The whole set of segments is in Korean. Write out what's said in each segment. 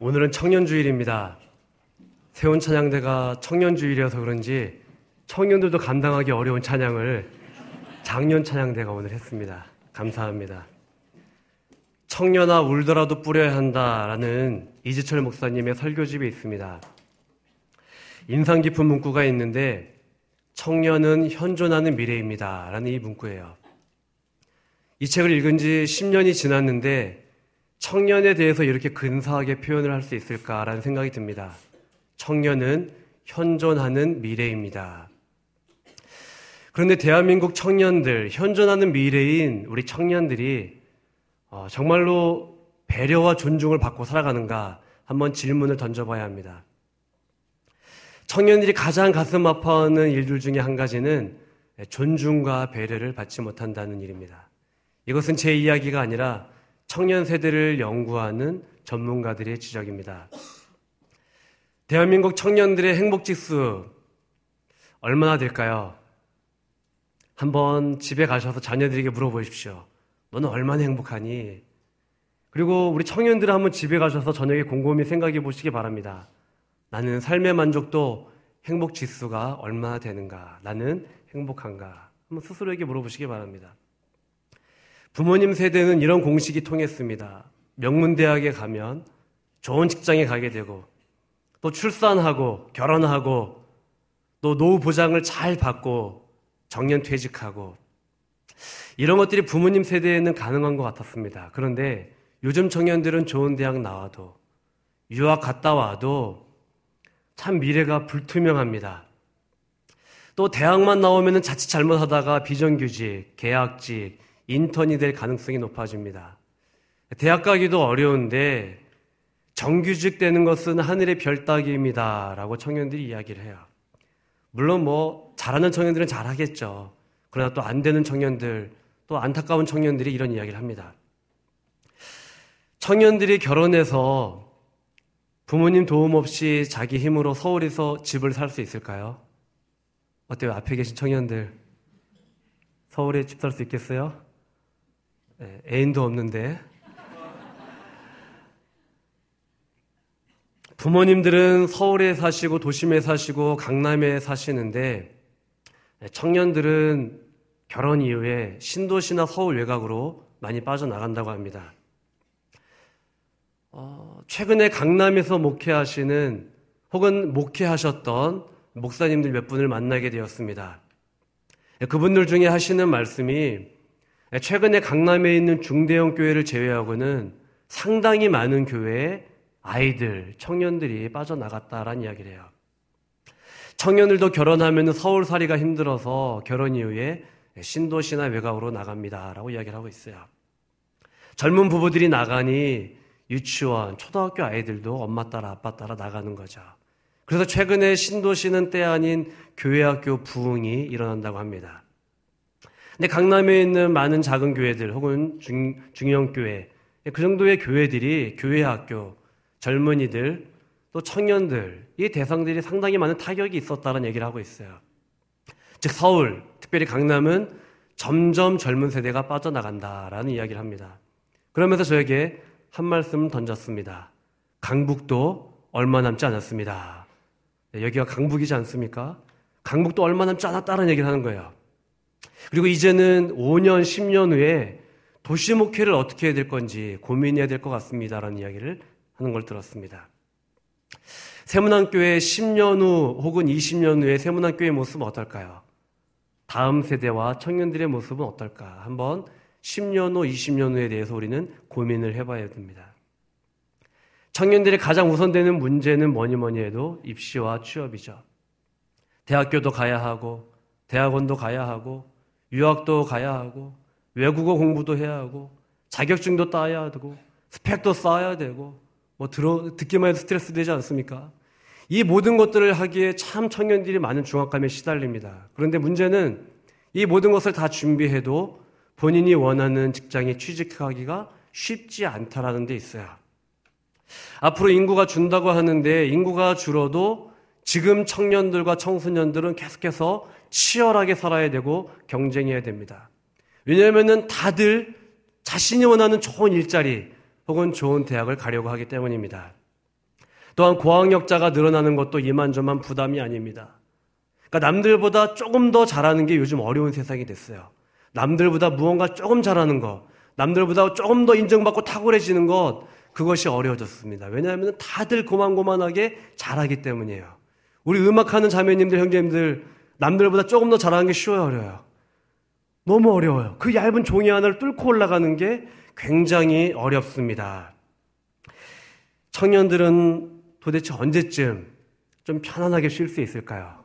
오늘은 청년주일입니다. 세운 찬양대가 청년주일이어서 그런지 청년들도 감당하기 어려운 찬양을 작년 찬양대가 오늘 했습니다. 감사합니다. 청년아 울더라도 뿌려야 한다라는 이지철 목사님의 설교집이 있습니다. 인상 깊은 문구가 있는데 청년은 현존하는 미래입니다. 라는 이 문구예요. 이 책을 읽은 지 10년이 지났는데 청년에 대해서 이렇게 근사하게 표현을 할 수 있을까라는 생각이 듭니다. 청년은 현존하는 미래입니다. 그런데 대한민국 청년들, 현존하는 미래인 우리 청년들이 어, 정말로 배려와 존중을 받고 살아가는가 한번 질문을 던져봐야 합니다. 청년들이 가장 가슴 아파하는 일들 중에 한 가지는 존중과 배려를 받지 못한다는 일입니다. 이것은 제 이야기가 아니라 청년 세대를 연구하는 전문가들의 지적입니다. 대한민국 청년들의 행복 지수 얼마나 될까요? 한번 집에 가셔서 자녀들에게 물어보십시오. 너는 얼마나 행복하니? 그리고 우리 청년들 한번 집에 가셔서 저녁에 곰곰이 생각해 보시기 바랍니다. 나는 삶의 만족도 행복 지수가 얼마나 되는가? 나는 행복한가? 한번 스스로에게 물어보시기 바랍니다. 부모님 세대는 이런 공식이 통했습니다. 명문대학에 가면 좋은 직장에 가게 되고 또 출산하고 결혼하고 또 노후 보장을 잘 받고 정년 퇴직하고 이런 것들이 부모님 세대에는 가능한 것 같았습니다. 그런데 요즘 청년들은 좋은 대학 나와도 유학 갔다 와도 참 미래가 불투명합니다. 또 대학만 나오면 자칫 잘못하다가 비정규직, 계약직, 인턴이 될 가능성이 높아집니다. 대학 가기도 어려운데 정규직 되는 것은 하늘의 별 따기입니다. 라고 청년들이 이야기를 해요. 물론 뭐 잘하는 청년들은 잘하겠죠. 그러나 또 안 되는 청년들, 또 안타까운 청년들이 이런 이야기를 합니다. 청년들이 결혼해서 부모님 도움 없이 자기 힘으로 서울에서 집을 살 수 있을까요? 어때요? 앞에 계신 청년들. 서울에 집 살 수 있겠어요? 네, 애인도 없는데. 부모님들은 서울에 사시고 도심에 사시고 강남에 사시는데 청년들은 결혼 이후에 신도시나 서울 외곽으로 많이 빠져나간다고 합니다. 어, 최근에 강남에서 목회하시는 혹은 목회하셨던 목사님들 몇 분을 만나게 되었습니다. 그분들 중에 하시는 말씀이 최근에 강남에 있는 중대형 교회를 제외하고는 상당히 많은 교회에 아이들, 청년들이 빠져나갔다라는 이야기를 해요. 청년들도 결혼하면 서울살이가 힘들어서 결혼 이후에 신도시나 외곽으로 나갑니다 라고 이야기를 하고 있어요. 젊은 부부들이 나가니 유치원, 초등학교 아이들도 엄마 따라 아빠 따라 나가는 거죠. 그래서 최근에 신도시는 때 아닌 교회학교 부흥이 일어난다고 합니다. 근데 강남에 있는 많은 작은 교회들 혹은 중, 중형 교회 그 정도의 교회들이 교회 학교 젊은이들 또 청년들 이 대상들이 상당히 많은 타격이 있었다는 얘기를 하고 있어요. 즉 서울 특별히 강남은 점점 젊은 세대가 빠져나간다라는 이야기를 합니다. 그러면서 저에게 한 말씀 던졌습니다. 강북도 얼마 남지 않았습니다. 네, 여기가 강북이지 않습니까? 강북도 얼마 남지 않았다는 얘기를 하는 거예요. 그리고 이제는 5년, 10년 후에 도시 목회를 어떻게 해야 될 건지 고민해야 될 것 같습니다라는 이야기를 하는 걸 들었습니다. 세문안교회 10년 후 혹은 20년 후에 세문안교회의 모습은 어떨까요? 다음 세대와 청년들의 모습은 어떨까? 한번 10년 후, 20년 후에 대해서 우리는 고민을 해봐야 됩니다. 청년들이 가장 우선되는 문제는 뭐니 뭐니 해도 입시와 취업이죠. 대학교도 가야 하고, 대학원도 가야 하고, 유학도 가야 하고 외국어 공부도 해야 하고 자격증도 따야 되고 스펙도 쌓아야 되고 뭐 들어 듣기만 해도 스트레스 되지 않습니까? 이 모든 것들을 하기에 참 청년들이 많은 중압감에 시달립니다. 그런데 문제는 이 모든 것을 다 준비해도 본인이 원하는 직장에 취직하기가 쉽지 않다라는 데 있어요. 앞으로 인구가 준다고 하는데 인구가 줄어도 지금 청년들과 청소년들은 계속해서 치열하게 살아야 되고 경쟁해야 됩니다. 왜냐하면 다들 자신이 원하는 좋은 일자리 혹은 좋은 대학을 가려고 하기 때문입니다. 또한 고학력자가 늘어나는 것도 이만저만 부담이 아닙니다. 그러니까 남들보다 조금 더 잘하는 게 요즘 어려운 세상이 됐어요. 남들보다 무언가 조금 잘하는 것, 남들보다 조금 더 인정받고 탁월해지는 것, 그것이 어려워졌습니다. 왜냐하면 다들 고만고만하게 잘하기 때문이에요. 우리 음악하는 자매님들, 형제님들, 남들보다 조금 더 잘하는 게 쉬워요, 어려워요? 너무 어려워요. 그 얇은 종이 하나를 뚫고 올라가는 게 굉장히 어렵습니다. 청년들은 도대체 언제쯤 좀 편안하게 쉴 수 있을까요?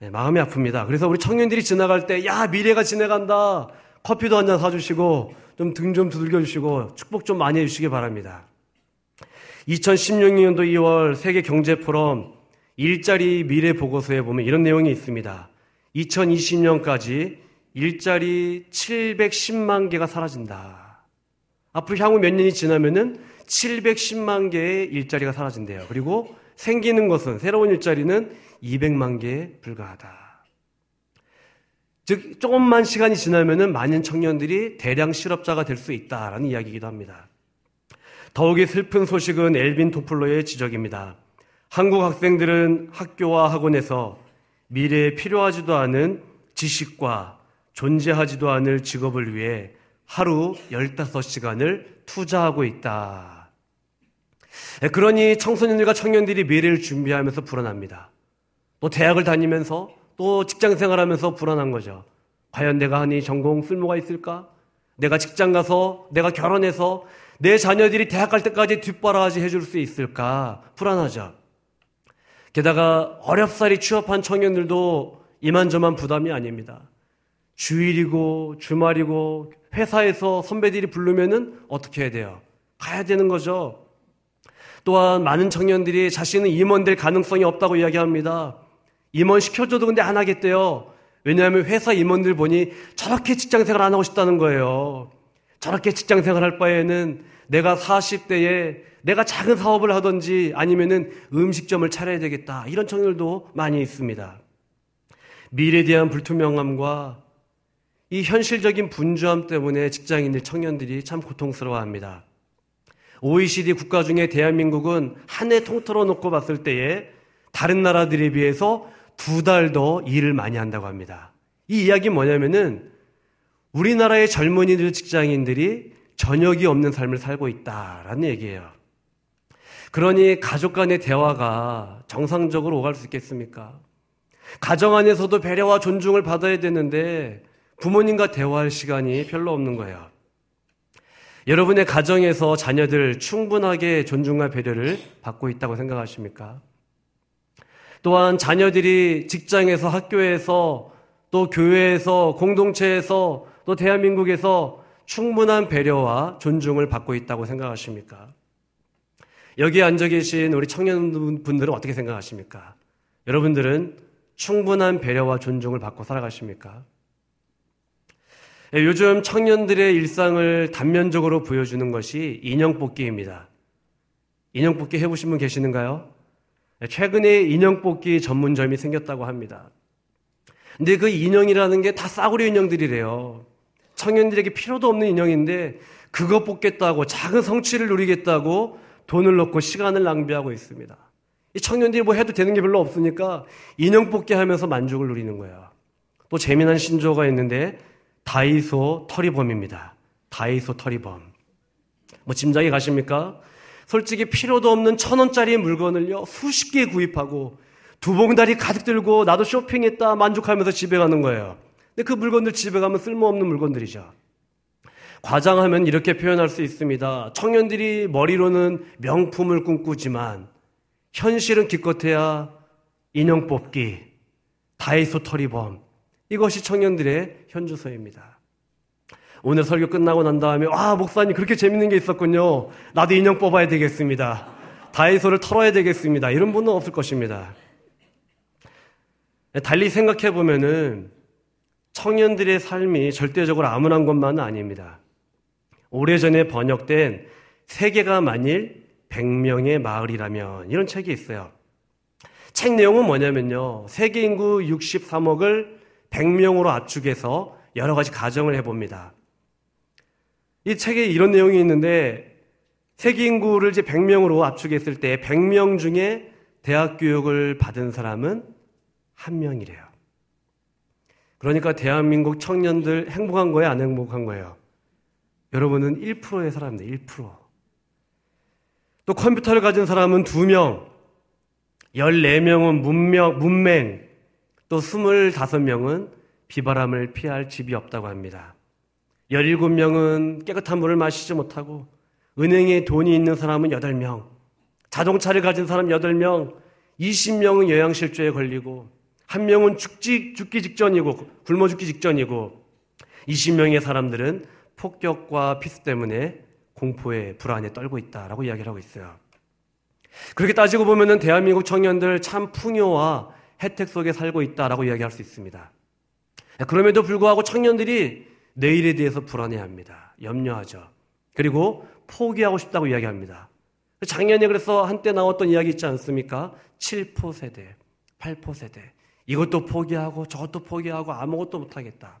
네, 마음이 아픕니다. 그래서 우리 청년들이 지나갈 때, 야, 미래가 지나간다. 커피도 한 잔 사주시고, 좀 등좀 두들겨 주시고, 축복 좀 많이 해주시기 바랍니다. 2016년도 2월 세계 경제 포럼 일자리 미래 보고서에 보면 이런 내용이 있습니다. 2020년까지 일자리 710만 개가 사라진다. 앞으로 향후 몇 년이 지나면은 710만 개의 일자리가 사라진대요. 그리고 생기는 것은 새로운 일자리는 200만 개에 불과하다. 즉 조금만 시간이 지나면은 많은 청년들이 대량 실업자가 될 수 있다라는 이야기이기도 합니다. 더욱이 슬픈 소식은 엘빈 토플러의 지적입니다. 한국 학생들은 학교와 학원에서 미래에 필요하지도 않은 지식과 존재하지도 않을 직업을 위해 하루 15시간을 투자하고 있다. 예, 그러니 청소년들과 청년들이 미래를 준비하면서 불안합니다. 또 대학을 다니면서 또 직장 생활하면서 불안한 거죠. 과연 내가 하니 전공 쓸모가 있을까? 내가 직장 가서 내가 결혼해서 내 자녀들이 대학 갈 때까지 뒷바라지 해줄 수 있을까? 불안하죠. 게다가 어렵사리 취업한 청년들도 이만저만 부담이 아닙니다. 주일이고 주말이고 회사에서 선배들이 부르면은 어떻게 해야 돼요? 가야 되는 거죠. 또한 많은 청년들이 자신은 임원 될 가능성이 없다고 이야기합니다. 임원 시켜줘도 근데 안 하겠대요. 왜냐하면 회사 임원들 보니 저렇게 직장 생활 안 하고 싶다는 거예요. 저렇게 직장 생활 할 바에는 내가 40대에 내가 작은 사업을 하든지 아니면은 음식점을 차려야 되겠다. 이런 청년들도 많이 있습니다. 미래에 대한 불투명함과 이 현실적인 분주함 때문에 직장인들, 청년들이 참 고통스러워 합니다. OECD 국가 중에 대한민국은 한 해 통틀어 놓고 봤을 때에 다른 나라들에 비해서 두 달 더 일을 많이 한다고 합니다. 이 이야기는 뭐냐면은 우리나라의 젊은이들 직장인들이 저녁이 없는 삶을 살고 있다라는 얘기예요. 그러니 가족 간의 대화가 정상적으로 오갈 수 있겠습니까? 가정 안에서도 배려와 존중을 받아야 되는데 부모님과 대화할 시간이 별로 없는 거예요. 여러분의 가정에서 자녀들 충분하게 존중과 배려를 받고 있다고 생각하십니까? 또한 자녀들이 직장에서 학교에서 또 교회에서 공동체에서 또 대한민국에서 충분한 배려와 존중을 받고 있다고 생각하십니까? 여기 앉아 계신 우리 청년분들은 어떻게 생각하십니까? 여러분들은 충분한 배려와 존중을 받고 살아가십니까? 예, 요즘 청년들의 일상을 단면적으로 보여주는 것이 인형 뽑기입니다. 인형 뽑기 해보신 분 계시는가요? 예, 최근에 인형 뽑기 전문점이 생겼다고 합니다. 근데 그 인형이라는 게 다 싸구려 인형들이래요. 청년들에게 필요도 없는 인형인데 그거 뽑겠다고 작은 성취를 누리겠다고 돈을 넣고 시간을 낭비하고 있습니다. 이 청년들이 뭐 해도 되는 게 별로 없으니까 인형 뽑기 하면서 만족을 누리는 거예요. 또 재미난 신조어가 있는데 다이소 털이범입니다. 다이소 털이범. 뭐 짐작이 가십니까? 솔직히 필요도 없는 천 원짜리 물건을요 수십 개 구입하고 두 봉다리 가득 들고 나도 쇼핑했다 만족하면서 집에 가는 거예요. 근데 그 물건들 집에 가면 쓸모없는 물건들이죠. 과장하면 이렇게 표현할 수 있습니다. 청년들이 머리로는 명품을 꿈꾸지만 현실은 기껏해야 인형 뽑기, 다이소 털이범, 이것이 청년들의 현주소입니다. 오늘 설교 끝나고 난 다음에 와 목사님 그렇게 재밌는 게 있었군요. 나도 인형 뽑아야 되겠습니다. 다이소를 털어야 되겠습니다. 이런 분은 없을 것입니다. 달리 생각해 보면은 청년들의 삶이 절대적으로 암울한 것만은 아닙니다. 오래전에 번역된 세계가 만일 100명의 마을이라면 이런 책이 있어요. 책 내용은 뭐냐면요. 세계 인구 63억을 100명으로 압축해서 여러 가지 가정을 해봅니다. 이 책에 이런 내용이 있는데 세계 인구를 이제 100명으로 압축했을 때 100명 중에 대학 교육을 받은 사람은 한 명이래요. 그러니까 대한민국 청년들 행복한 거예요? 안 행복한 거예요? 여러분은 1%의 사람입니다. 1%. 또 컴퓨터를 가진 사람은 2명, 14명은 문명, 문맹, 또 25명은 비바람을 피할 집이 없다고 합니다. 17명은 깨끗한 물을 마시지 못하고 은행에 돈이 있는 사람은 8명, 자동차를 가진 사람 8명, 20명은 요양실조에 걸리고 한 명은 죽지, 죽기 직전이고 굶어 죽기 직전이고 20명의 사람들은 폭격과 피습 때문에 공포에 불안에 떨고 있다라고 이야기를 하고 있어요. 그렇게 따지고 보면은 대한민국 청년들 참 풍요와 혜택 속에 살고 있다라고 이야기할 수 있습니다. 그럼에도 불구하고 청년들이 내일에 대해서 불안해합니다. 염려하죠. 그리고 포기하고 싶다고 이야기합니다. 작년에 그래서 한때 나왔던 이야기 있지 않습니까? 7포 세대, 8포 세대. 이것도 포기하고 저것도 포기하고 아무것도 못하겠다.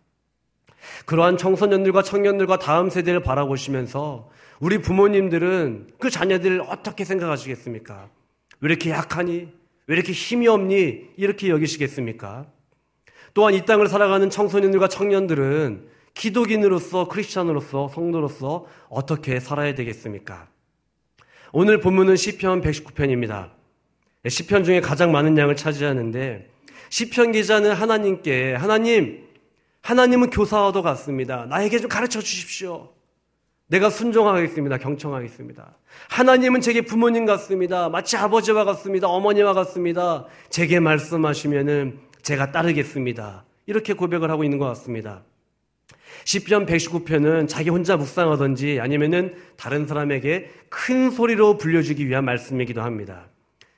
그러한 청소년들과 청년들과 다음 세대를 바라보시면서 우리 부모님들은 그 자녀들을 어떻게 생각하시겠습니까? 왜 이렇게 약하니? 왜 이렇게 힘이 없니? 이렇게 여기시겠습니까? 또한 이 땅을 살아가는 청소년들과 청년들은 기독인으로서 크리스찬으로서 성도로서 어떻게 살아야 되겠습니까? 오늘 본문은 시편 119편입니다. 시편 중에 가장 많은 양을 차지하는데 시편 기자는 하나님께 하나님 하나님은 교사와도 같습니다. 나에게 좀 가르쳐 주십시오. 내가 순종하겠습니다. 경청하겠습니다. 하나님은 제게 부모님 같습니다. 마치 아버지와 같습니다. 어머니와 같습니다. 제게 말씀하시면은 제가 따르겠습니다. 이렇게 고백을 하고 있는 것 같습니다. 10편 119편은 자기 혼자 묵상하든지 아니면은 다른 사람에게 큰 소리로 불려주기 위한 말씀이기도 합니다.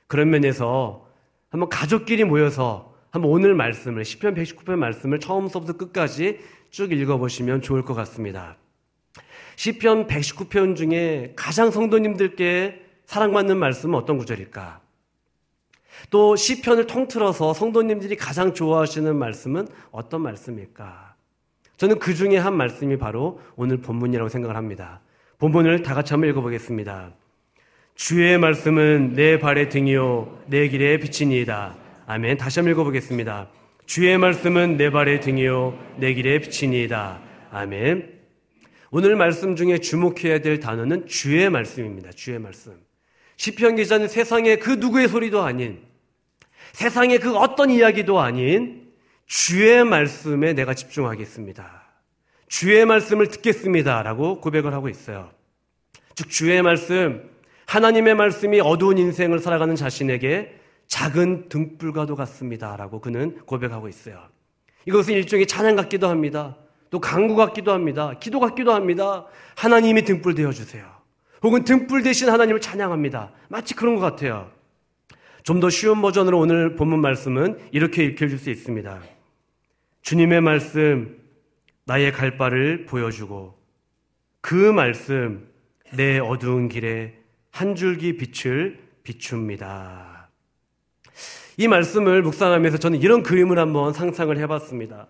그런 면에서 한번 가족끼리 모여서 한번 오늘 말씀을 10편 119편 말씀을 처음부터 끝까지 쭉 읽어보시면 좋을 것 같습니다. 시편 119편 중에 가장 성도님들께 사랑받는 말씀은 어떤 구절일까? 또 시편을 통틀어서 성도님들이 가장 좋아하시는 말씀은 어떤 말씀일까? 저는 그 중에 한 말씀이 바로 오늘 본문이라고 생각을 합니다. 본문을 다 같이 한번 읽어보겠습니다. 주의 말씀은 내 발의 등이요 내 길의 빛이니이다. 아멘. 다시 한번 읽어보겠습니다. 주의 말씀은 내 발의 등이요 내 길의 빛이니이다. 아멘. 오늘 말씀 중에 주목해야 될 단어는 주의 말씀입니다. 주의 말씀. 시편 기자는 세상의 그 누구의 소리도 아닌 세상의 그 어떤 이야기도 아닌 주의 말씀에 내가 집중하겠습니다. 주의 말씀을 듣겠습니다라고 고백을 하고 있어요. 즉 주의 말씀 하나님의 말씀이 어두운 인생을 살아가는 자신에게 작은 등불과도 같습니다라고 그는 고백하고 있어요. 이것은 일종의 찬양 같기도 합니다. 또 강구 같기도 합니다. 기도 같기도 합니다. 하나님이 등불 되어 주세요. 혹은 등불 대신 하나님을 찬양합니다. 마치 그런 것 같아요. 좀 더 쉬운 버전으로 오늘 본문 말씀은 이렇게 읽혀질 수 있습니다. 주님의 말씀, 나의 갈 바를 보여주고 그 말씀, 내 어두운 길에 한 줄기 빛을 비춥니다. 이 말씀을 묵상하면서 저는 이런 그림을 한번 상상을 해봤습니다.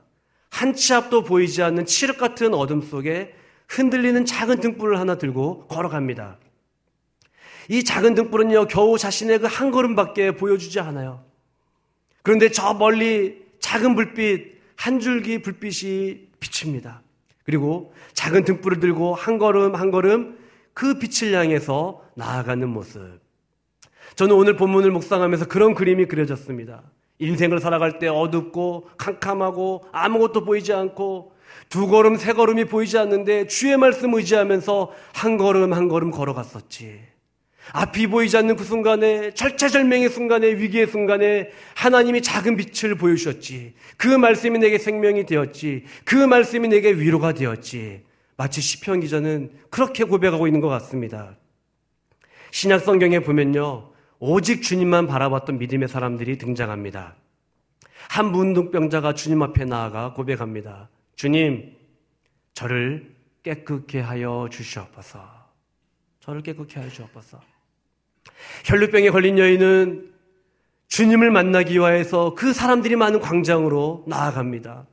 한 치 앞도 보이지 않는 칠흑 같은 어둠 속에 흔들리는 작은 등불을 하나 들고 걸어갑니다. 이 작은 등불은요, 겨우 자신의 그 한 걸음밖에 보여주지 않아요. 그런데 저 멀리 작은 불빛, 한 줄기 불빛이 비칩니다. 그리고 작은 등불을 들고 한 걸음 한 걸음 그 빛을 향해서 나아가는 모습. 저는 오늘 본문을 묵상하면서 그런 그림이 그려졌습니다. 인생을 살아갈 때 어둡고 캄캄하고 아무것도 보이지 않고 두 걸음 세 걸음이 보이지 않는데 주의 말씀 의지하면서 한 걸음 한 걸음 걸어갔었지. 앞이 보이지 않는 그 순간에 절체절명의 순간에 위기의 순간에 하나님이 작은 빛을 보여주셨지. 그 말씀이 내게 생명이 되었지. 그 말씀이 내게 위로가 되었지. 마치 시편 기자는 그렇게 고백하고 있는 것 같습니다. 신약 성경에 보면요. 오직 주님만 바라봤던 믿음의 사람들이 등장합니다. 한 문둥병자가 주님 앞에 나아가 고백합니다. 주님, 저를 깨끗게 하여 주시옵소서. 저를 깨끗게 하여 주옵소서. 혈루병에 걸린 여인은 주님을 만나기 위해서 그 사람들이 많은 광장으로 나아갑니다.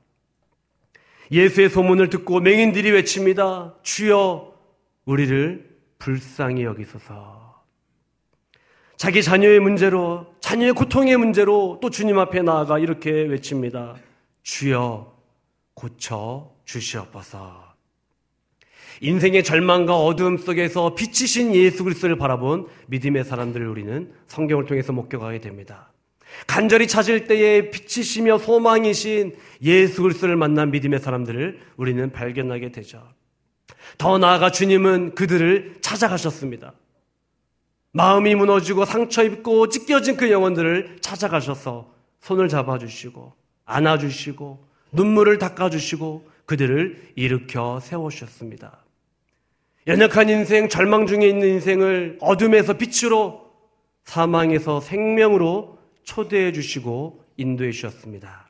예수의 소문을 듣고 맹인들이 외칩니다. 주여, 우리를 불쌍히 여기소서. 자기 자녀의 문제로, 자녀의 고통의 문제로 또 주님 앞에 나아가 이렇게 외칩니다. 주여, 고쳐 주시옵소서. 인생의 절망과 어두움 속에서 빛이신 예수 그리스도를 바라본 믿음의 사람들을 우리는 성경을 통해서 목격하게 됩니다. 간절히 찾을 때에 빛이시며 소망이신 예수 그리스도를 만난 믿음의 사람들을 우리는 발견하게 되죠. 더 나아가 주님은 그들을 찾아가셨습니다. 마음이 무너지고 상처 입고 찢겨진 그 영혼들을 찾아가셔서 손을 잡아주시고 안아주시고 눈물을 닦아주시고 그들을 일으켜 세우셨습니다. 연약한 인생, 절망 중에 있는 인생을 어둠에서 빛으로 사망에서 생명으로 초대해 주시고 인도해 주셨습니다.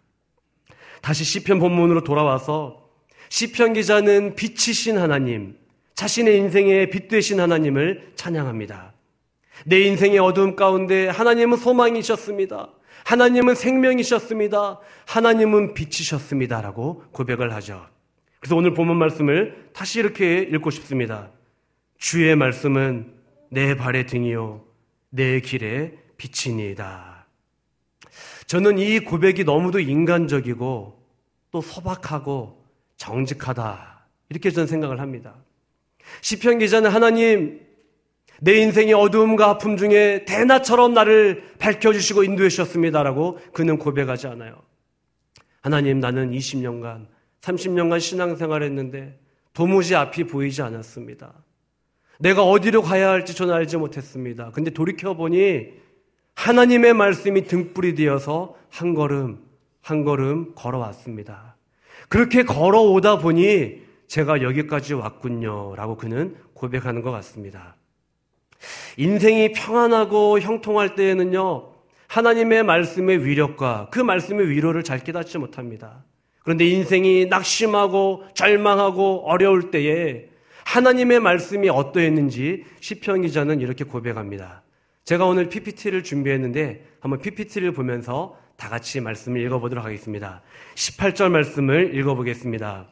다시 시편 본문으로 돌아와서 시편 기자는 빛이신 하나님, 자신의 인생의 빛 되신 하나님을 찬양합니다. 내 인생의 어두움 가운데 하나님은 소망이셨습니다. 하나님은 생명이셨습니다. 하나님은 빛이셨습니다 라고 고백을 하죠. 그래서 오늘 본문 말씀을 다시 이렇게 읽고 싶습니다. 주의 말씀은 내 발의 등이요 내 길의 빛이니이다. 저는 이 고백이 너무도 인간적이고 또 소박하고 정직하다. 이렇게 저는 생각을 합니다. 시편 기자는 하나님 내 인생의 어두움과 아픔 중에 대낮처럼 나를 밝혀주시고 인도해 주셨습니다라고 그는 고백하지 않아요. 하나님 나는 20년간 30년간 신앙생활 했는데 도무지 앞이 보이지 않았습니다. 내가 어디로 가야 할지 저는 알지 못했습니다. 근데 돌이켜보니 하나님의 말씀이 등불이 되어서 한 걸음, 한 걸음 걸어왔습니다. 그렇게 걸어오다 보니 제가 여기까지 왔군요. 라고 그는 고백하는 것 같습니다. 인생이 평안하고 형통할 때에는요, 하나님의 말씀의 위력과 그 말씀의 위로를 잘 깨닫지 못합니다. 그런데 인생이 낙심하고 절망하고 어려울 때에 하나님의 말씀이 어떠했는지 시편 기자는 이렇게 고백합니다. 제가 오늘 PPT를 준비했는데 한번 PPT를 보면서 다 같이 말씀을 읽어보도록 하겠습니다. 18절 말씀을 읽어보겠습니다.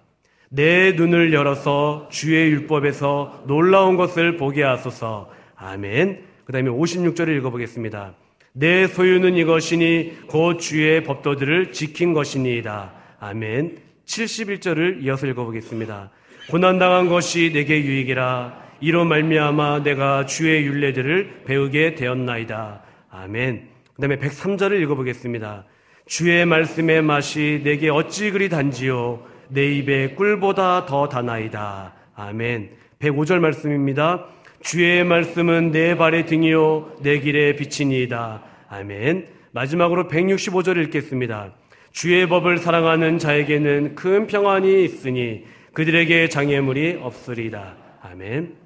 내 눈을 열어서 주의 율법에서 놀라운 것을 보게 하소서. 아멘. 그 다음에 56절을 읽어보겠습니다. 내 소유는 이것이니 곧 주의 법도들을 지킨 것이니이다. 아멘. 71절을 이어서 읽어보겠습니다. 고난당한 것이 내게 유익이라 이로 말미암아 내가 주의 윤례들을 배우게 되었나이다. 아멘. 그 다음에 103절을 읽어보겠습니다. 주의 말씀의 맛이 내게 어찌 그리 단지요 내 입에 꿀보다 더 다나이다. 아멘. 105절 말씀입니다. 주의 말씀은 내 발의 등이요 내 길의 빛이니이다. 아멘. 마지막으로 165절 읽겠습니다. 주의 법을 사랑하는 자에게는 큰 평안이 있으니 그들에게 장애물이 없으리다. 아멘.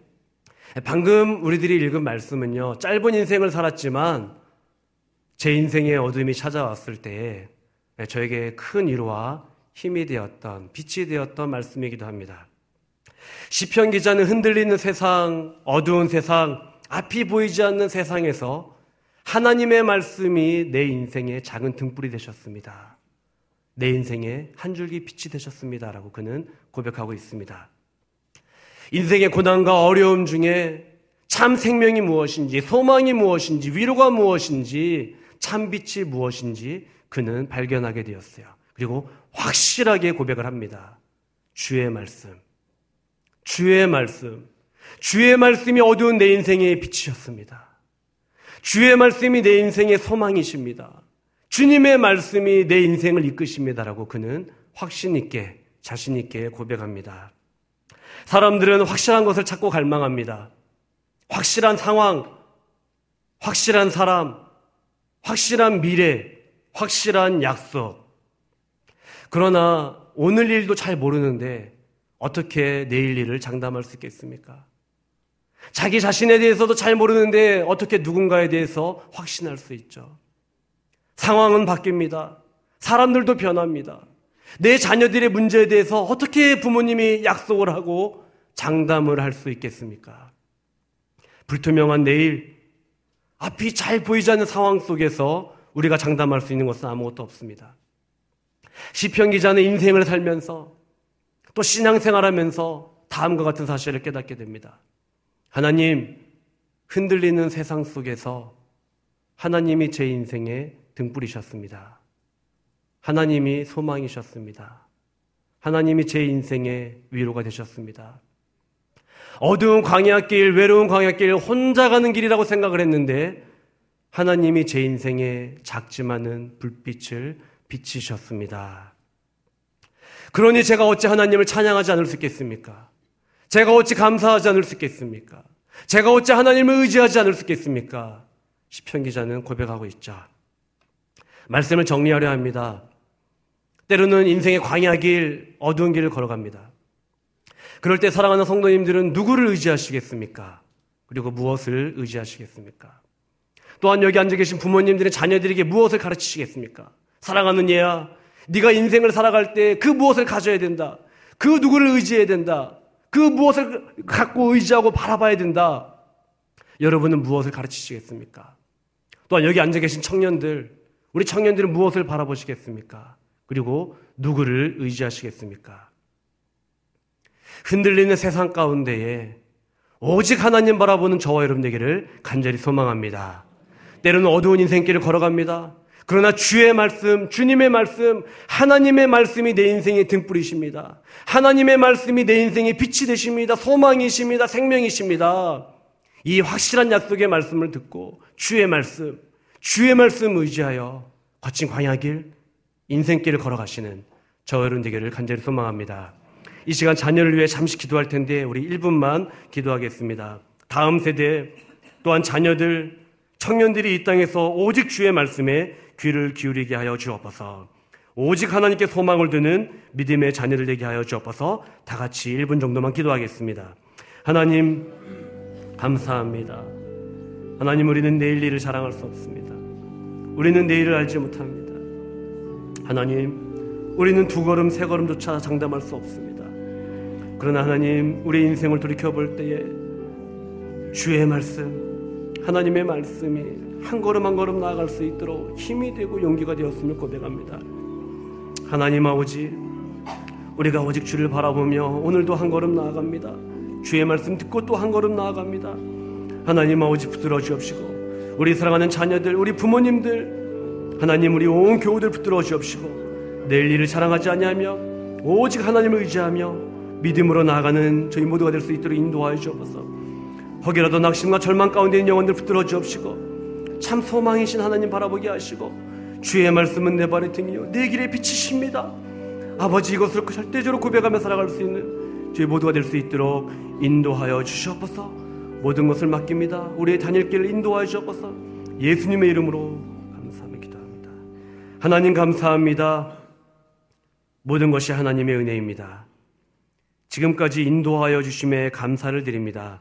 방금 우리들이 읽은 말씀은요, 짧은 인생을 살았지만 제 인생의 어둠이 찾아왔을 때 저에게 큰 위로와 힘이 되었던, 빛이 되었던 말씀이기도 합니다. 시편 기자는 흔들리는 세상, 어두운 세상, 앞이 보이지 않는 세상에서 하나님의 말씀이 내 인생의 작은 등불이 되셨습니다. 내 인생의 한 줄기 빛이 되셨습니다라고 그는 고백하고 있습니다. 인생의 고난과 어려움 중에 참 생명이 무엇인지, 소망이 무엇인지, 위로가 무엇인지, 참 빛이 무엇인지 그는 발견하게 되었어요. 그리고 확실하게 고백을 합니다. 주의 말씀. 주의 말씀. 주의 말씀이 어두운 내 인생의 빛이셨습니다. 주의 말씀이 내 인생의 소망이십니다. 주님의 말씀이 내 인생을 이끄십니다라고 그는 확신 있게 자신 있게 고백합니다. 사람들은 확실한 것을 찾고 갈망합니다. 확실한 상황, 확실한 사람, 확실한 미래, 확실한 약속. 그러나 오늘 일도 잘 모르는데 어떻게 내일 일을 장담할 수 있겠습니까? 자기 자신에 대해서도 잘 모르는데 어떻게 누군가에 대해서 확신할 수 있죠? 상황은 바뀝니다. 사람들도 변합니다. 내 자녀들의 문제에 대해서 어떻게 부모님이 약속을 하고 장담을 할 수 있겠습니까? 불투명한 내일, 앞이 잘 보이지 않는 상황 속에서 우리가 장담할 수 있는 것은 아무것도 없습니다. 시편 기자는 인생을 살면서 또 신앙생활하면서 다음과 같은 사실을 깨닫게 됩니다. 하나님, 흔들리는 세상 속에서 하나님이 제 인생에 등불이셨습니다. 하나님이 소망이셨습니다. 하나님이 제 인생의 위로가 되셨습니다. 어두운 광야길, 외로운 광야길, 혼자 가는 길이라고 생각을 했는데 하나님이 제 인생에 작지만은 불빛을 비치셨습니다. 그러니 제가 어찌 하나님을 찬양하지 않을 수 있겠습니까? 제가 어찌 감사하지 않을 수 있겠습니까? 제가 어찌 하나님을 의지하지 않을 수 있겠습니까? 시편 기자는 고백하고 있죠. 말씀을 정리하려 합니다. 때로는 인생의 광야 길, 어두운 길을 걸어갑니다. 그럴 때 사랑하는 성도님들은 누구를 의지하시겠습니까? 그리고 무엇을 의지하시겠습니까? 또한 여기 앉아 계신 부모님들의 자녀들에게 무엇을 가르치시겠습니까? 사랑하는 얘야, 네가 인생을 살아갈 때 그 무엇을 가져야 된다. 그 누구를 의지해야 된다. 그 무엇을 갖고 의지하고 바라봐야 된다. 여러분은 무엇을 가르치시겠습니까? 또한 여기 앉아 계신 청년들, 우리 청년들은 무엇을 바라보시겠습니까? 그리고 누구를 의지하시겠습니까? 흔들리는 세상 가운데에 오직 하나님 바라보는 저와 여러분에게를 간절히 소망합니다. 때로는 어두운 인생길을 걸어갑니다. 그러나 주의 말씀, 주님의 말씀, 하나님의 말씀이 내 인생의 등불이십니다. 하나님의 말씀이 내 인생의 빛이 되십니다. 소망이십니다. 생명이십니다. 이 확실한 약속의 말씀을 듣고 주의 말씀, 주의 말씀 의지하여 거친 광야길, 인생길을 걸어가시는 저 여러분 되기를 간절히 소망합니다. 이 시간 자녀를 위해 잠시 기도할 텐데 우리 1분만 기도하겠습니다. 다음 세대 또한 자녀들 청년들이 이 땅에서 오직 주의 말씀에 귀를 기울이게 하여 주옵소서. 오직 하나님께 소망을 두는 믿음의 자녀들 되게 하여 주옵소서. 다 같이 1분 정도만 기도하겠습니다. 하나님 감사합니다. 하나님 우리는 내일 일을 자랑할 수 없습니다. 우리는 내일을 알지 못합니다. 하나님 우리는 두 걸음 세 걸음조차 장담할 수 없습니다. 그러나 하나님, 우리 인생을 돌이켜 볼 때에 주의 말씀, 하나님의 말씀이 한 걸음 한 걸음 나아갈 수 있도록 힘이 되고 용기가 되었음을 고백합니다. 하나님 아버지, 우리가 오직 주를 바라보며 오늘도 한 걸음 나아갑니다. 주의 말씀 듣고 또 한 걸음 나아갑니다. 하나님 아버지 붙들어 주옵시고, 우리 사랑하는 자녀들, 우리 부모님들, 하나님 우리 온 교우들 붙들어 주옵시고, 내일 일을 자랑하지 아니하며 오직 하나님을 의지하며 믿음으로 나아가는 저희 모두가 될 수 있도록 인도하여 주옵소서. 혹이라도 낙심과 절망 가운데 있는 영혼들 붙들어 주옵시고 참 소망이신 하나님 바라보게 하시고 주의 말씀은 내 발의 등이요 내 길의 빛이십니다. 아버지 이것을 절대적으로 고백하며 살아갈 수 있는 저희 모두가 될 수 있도록 인도하여 주시옵소서. 모든 것을 맡깁니다. 우리의 다닐 길을 인도하여 주옵소서. 예수님의 이름으로 감사하며 기도합니다. 하나님 감사합니다. 모든 것이 하나님의 은혜입니다. 지금까지 인도하여 주심에 감사를 드립니다.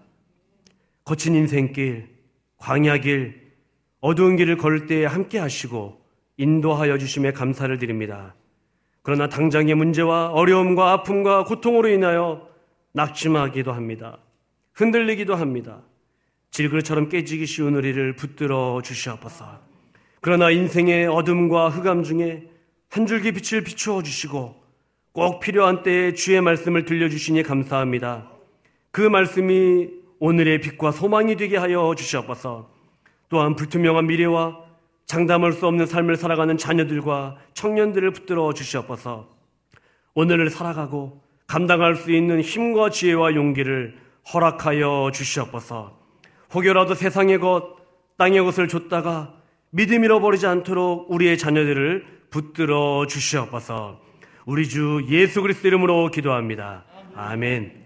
거친 인생길, 광야길, 어두운 길을 걸을 때에 함께 하시고 인도하여 주심에 감사를 드립니다. 그러나 당장의 문제와 어려움과 아픔과 고통으로 인하여 낙심하기도 합니다. 흔들리기도 합니다. 질그릇처럼 깨지기 쉬운 우리를 붙들어 주시옵소서. 그러나 인생의 어둠과 흑암 중에 한 줄기 빛을 비추어 주시고 꼭 필요한 때에 주의 말씀을 들려주시니 감사합니다. 그 말씀이 오늘의 빛과 소망이 되게 하여 주시옵소서. 또한 불투명한 미래와 장담할 수 없는 삶을 살아가는 자녀들과 청년들을 붙들어 주시옵소서. 오늘을 살아가고 감당할 수 있는 힘과 지혜와 용기를 허락하여 주시옵소서. 혹여라도 세상의 것, 땅의 것을 줬다가 믿음 잃어버리지 않도록 우리의 자녀들을 붙들어 주시옵소서. 우리 주 예수 그리스도 이름으로 기도합니다. 아멘.